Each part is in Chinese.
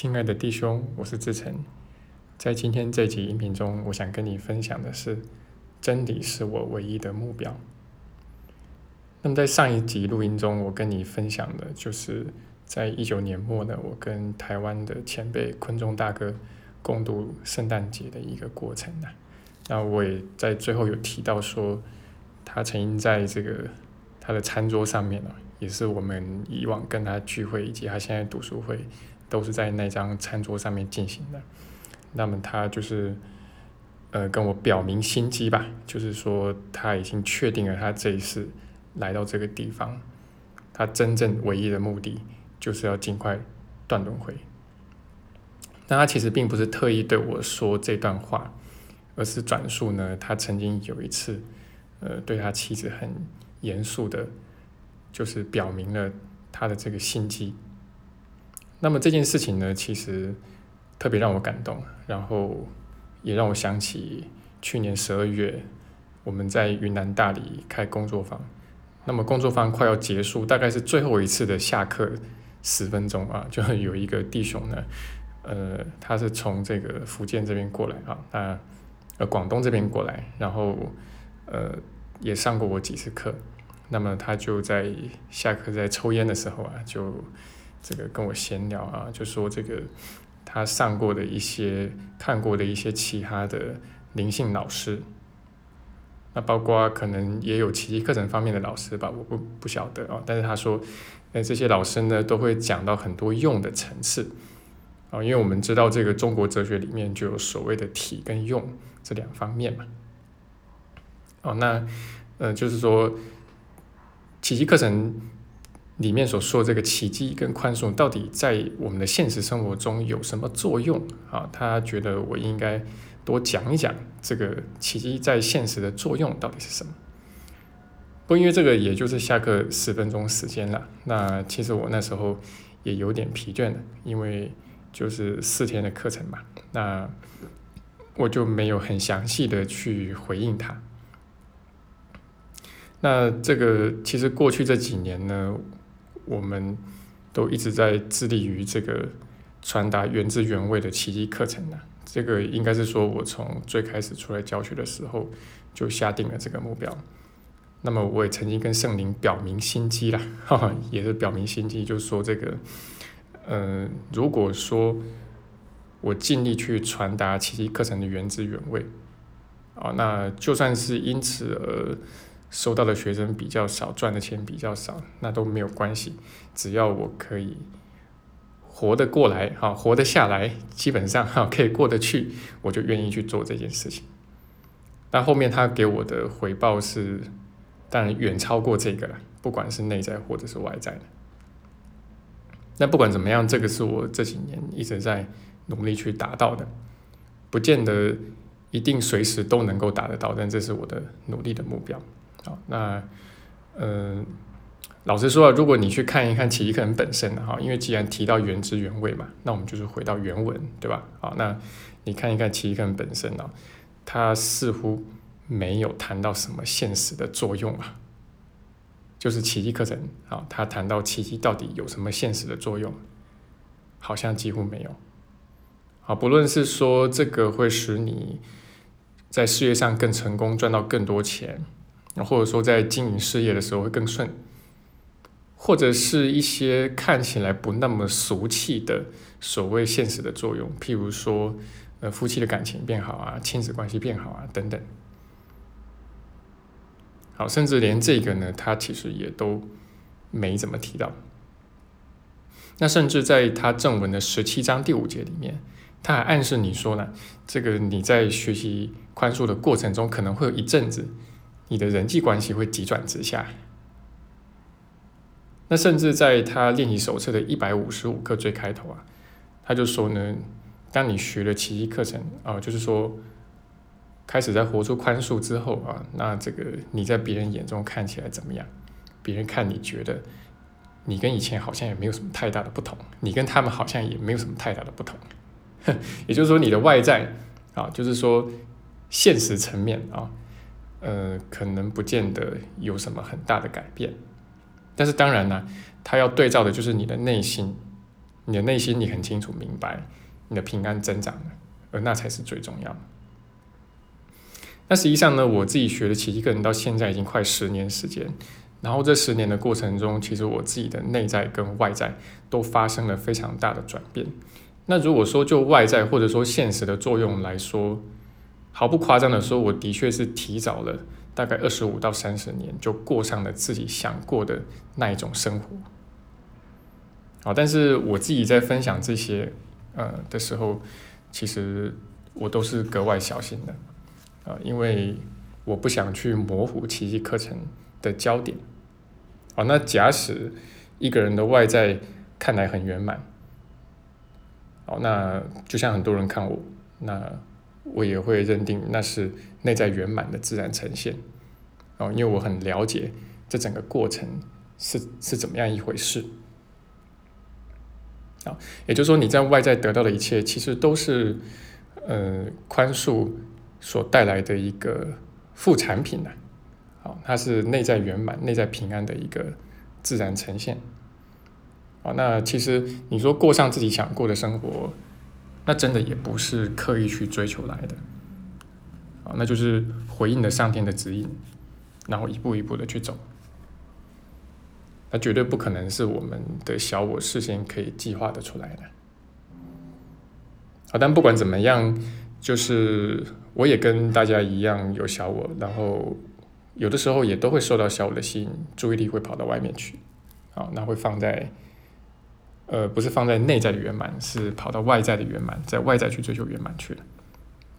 亲爱的弟兄，我是志成。在今天这集音频中，我想跟你分享的是，真理是我唯一的目标。那么在上一集录音中，我跟你分享的就是在一九年末呢，我跟台湾的前辈昆仲大哥共度圣诞节的一个过程呢。那我也在最后有提到说，他曾经在这个他的餐桌上面呢，也是我们以往跟他聚会以及他现在读书会。都是在那张餐桌上面进行的，那么他就是，呃，跟我表明心机吧，就是说他已经确定了他这一次来到这个地方，他真正唯一的目的就是要尽快断轮回。但他其实并不是特意对我说这段话，而是转述呢，他曾经有一次，呃，对他妻子很严肃的，就是表明了他的这个心机。那么这件事情呢，其实特别让我感动，然后也让我想起去年十二月我们在云南大理开工作坊，那么工作坊快要结束，大概是最后一次的下课十分钟啊，就有一个弟兄呢，呃，他是从这个福建这边过来啊，那呃广东这边过来，然后呃也上过我几次课，那么他就在下课在抽烟的时候啊，就。这个跟我闲聊啊，就说这个他上过的一些、看过的一些其他的灵性老师，那包括可能也有奇迹课程方面的老师吧，我不不晓得啊。但是他说，那，这些老师呢都会讲到很多用的层次啊，因为我们知道这个中国哲学里面就有所谓的体跟用这两方面嘛。哦，那呃，就是说奇迹课程。里面所说这个奇迹跟宽恕，到底在我们的现实生活中有什么作用啊？他觉得我应该多讲一讲这个奇迹在现实的作用到底是什么。不因为这个也就是下课十分钟时间了，那其实我那时候也有点疲倦了，因为就是四天的课程嘛，那我就没有很详细的去回应他。那这个其实过去这几年呢。我们都一直在致力于这个传达原汁原味的奇迹课程呢。这个应该是说我从最开始出来教学的时候就下定了这个目标。那么我也曾经跟圣灵表明心机啦，哈哈，也是表明心机，就是说这个，呃，如果说我尽力去传达奇迹课程的原汁原味，啊，那就算是因此而。收到的学生比较少，赚的钱比较少，那都没有关系，只要我可以活得过来，哈，活得下来，基本上哈可以过得去，我就愿意去做这件事情。那后面他给我的回报是，当然远超过这个了，不管是内在或者是外在的。那不管怎么样，这个是我这几年一直在努力去达到的，不见得一定随时都能够达得到，但这是我的努力的目标。好，那，嗯，老实说啊，如果你去看一看奇迹课程本身哈，因为既然提到原汁原味嘛，那我们就是回到原文，对吧？好，那你看一看奇迹课程本身呢，它似乎没有谈到什么现实的作用啊，就是奇迹课程啊，它谈到奇迹到底有什么现实的作用，好像几乎没有。好，不论是说这个会使你在事业上更成功，赚到更多钱。或者说，在经营事业的时候会更顺，或者是一些看起来不那么俗气的所谓现实的作用，譬如说，呃，夫妻的感情变好啊，亲子关系变好啊，等等。好，甚至连这个呢，他其实也都没怎么提到。那甚至在他正文的十七章第五节里面，他还暗示你说呢，这个你在学习宽恕的过程中，可能会有一阵子。你的人际关系会急转直下。那甚至在他练习手册的一百五十五课最开头啊，他就说呢，当你学了奇迹课程啊，就是说开始在活出宽恕之后啊，那这个你在别人眼中看起来怎么样？别人看你觉得你跟以前好像也没有什么太大的不同，你跟他们好像也没有什么太大的不同。也就是说，你的外在啊，就是说现实层面啊。呃，可能不见得有什么很大的改变，但是当然呢，它要对照的就是你的内心你的内心你很清楚明白，你的平安增长了，而那才是最重要的。那实际上呢，我自己学了奇迹课程到现在已经快十年时间，然后这十年的过程中，其实我自己的内在跟外在都发生了非常大的转变。那如果说就外在或者说现实的作用来说，毫不夸张的说，我的确是提早了大概二十五到三十年就过上了自己想过的那一种生活。好，但是我自己在分享这些呃的时候，其实我都是格外小心的。啊，因为我不想去模糊奇迹课程的焦点。哦，那假使一个人的外在看来很圆满，哦，那就像很多人看我，那我也会认定那是内在圆满的自然呈现。哦，因为我很了解这整个过程是是怎么样一回事。啊，也就是说你在外在得到的一切，其实都是呃宽恕。所带来的一个副产品呢，好，它是内在圆满、内在平安的一个自然呈现。好，那其实你说过上自己想过的生活，那真的也不是刻意去追求来的，啊，那就是回应了上天的指引，然后一步一步的去走，那绝对不可能是我们的小我事先可以计划的出来的。好，但不管怎么样。就是我也跟大家一样有小我，然后有的时候也都会受到小我的吸引，注意力会跑到外面去，啊，那会放在，呃，不是放在内在的圆满，是跑到外在的圆满，在外在去追求圆满去了，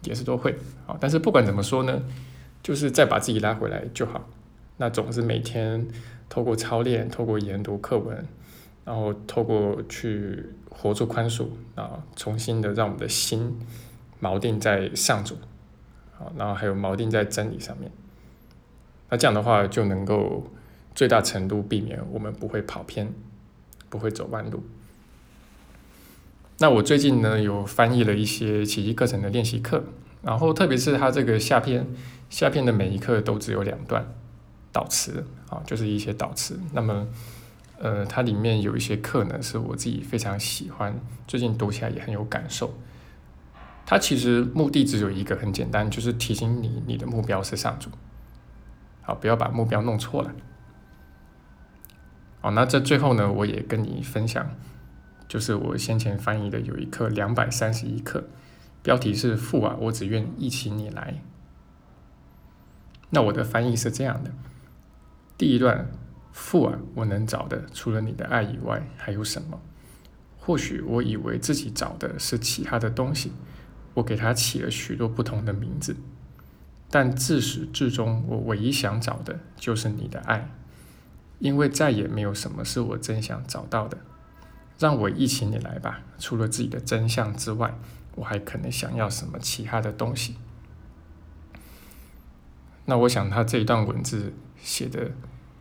也是都会，啊，但是不管怎么说呢，就是再把自己拉回来就好，那总是每天透过操练，透过研读课文，然后透过去活出宽恕啊，重新的让我们的心。锚定在上主，好，然后还有锚定在真理上面，那这样的话就能够最大程度避免我们不会跑偏，不会走弯路。那我最近呢有翻译了一些奇迹课程的练习课，然后特别是它这个下篇，下篇的每一课都只有两段导词，啊，就是一些导词。那么，呃，它里面有一些课呢是我自己非常喜欢，最近读起来也很有感受。它其实目的只有一个，很简单，就是提醒你，你的目标是上主。好，不要把目标弄错了。好，那这最后呢，我也跟你分享，就是我先前翻译的有一课两百三十一课，标题是“父啊，我只愿一起你来”。那我的翻译是这样的：第一段，父啊，我能找的除了你的爱以外还有什么？或许我以为自己找的是其他的东西。我给它起了许多不同的名字，但自始至终，我唯一想找的就是你的爱，因为再也没有什么是我真想找到的。让我一起你来吧，除了自己的真相之外，我还可能想要什么其他的东西？那我想他这一段文字写的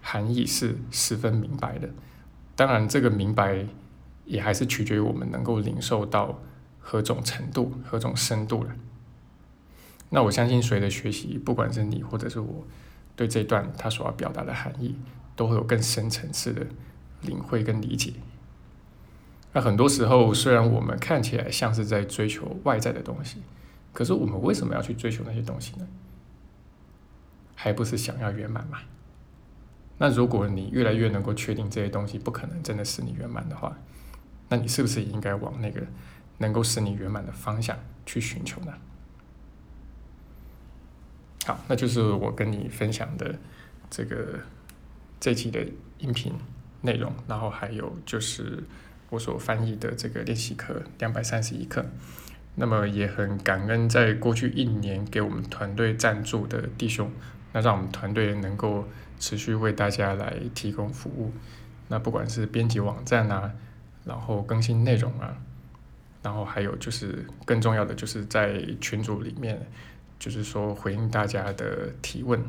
含义是十分明白的，当然这个明白也还是取决于我们能够领受到。何种程度、何种深度了？那我相信，随着学习，不管是你或者是我，对这段他所要表达的含义，都会有更深层次的领会跟理解。那很多时候，虽然我们看起来像是在追求外在的东西，可是我们为什么要去追求那些东西呢？还不是想要圆满嘛？那如果你越来越能够确定这些东西不可能真的使你圆满的话，那你是不是也应该往那个？能够使你圆满的方向去寻求呢？好，那就是我跟你分享的这个这期的音频内容，然后还有就是我所翻译的这个练习课两百三十一课。那么也很感恩在过去一年给我们团队赞助的弟兄，那让我们团队能够持续为大家来提供服务。那不管是编辑网站啊，然后更新内容啊。然后还有就是更重要的，就是在群组里面，就是说回应大家的提问。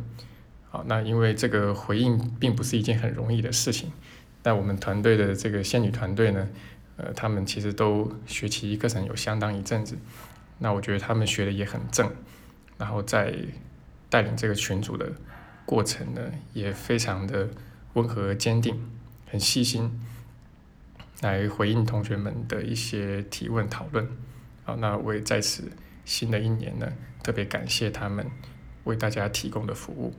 好，那因为这个回应并不是一件很容易的事情，但我们团队的这个仙女团队呢，呃，他们其实都学奇艺课程有相当一阵子，那我觉得他们学的也很正，然后在带领这个群组的过程呢，也非常的温和坚定，很细心。来回应同学们的一些提问讨论。好，那我也在此新的一年呢，特别感谢他们为大家提供的服务。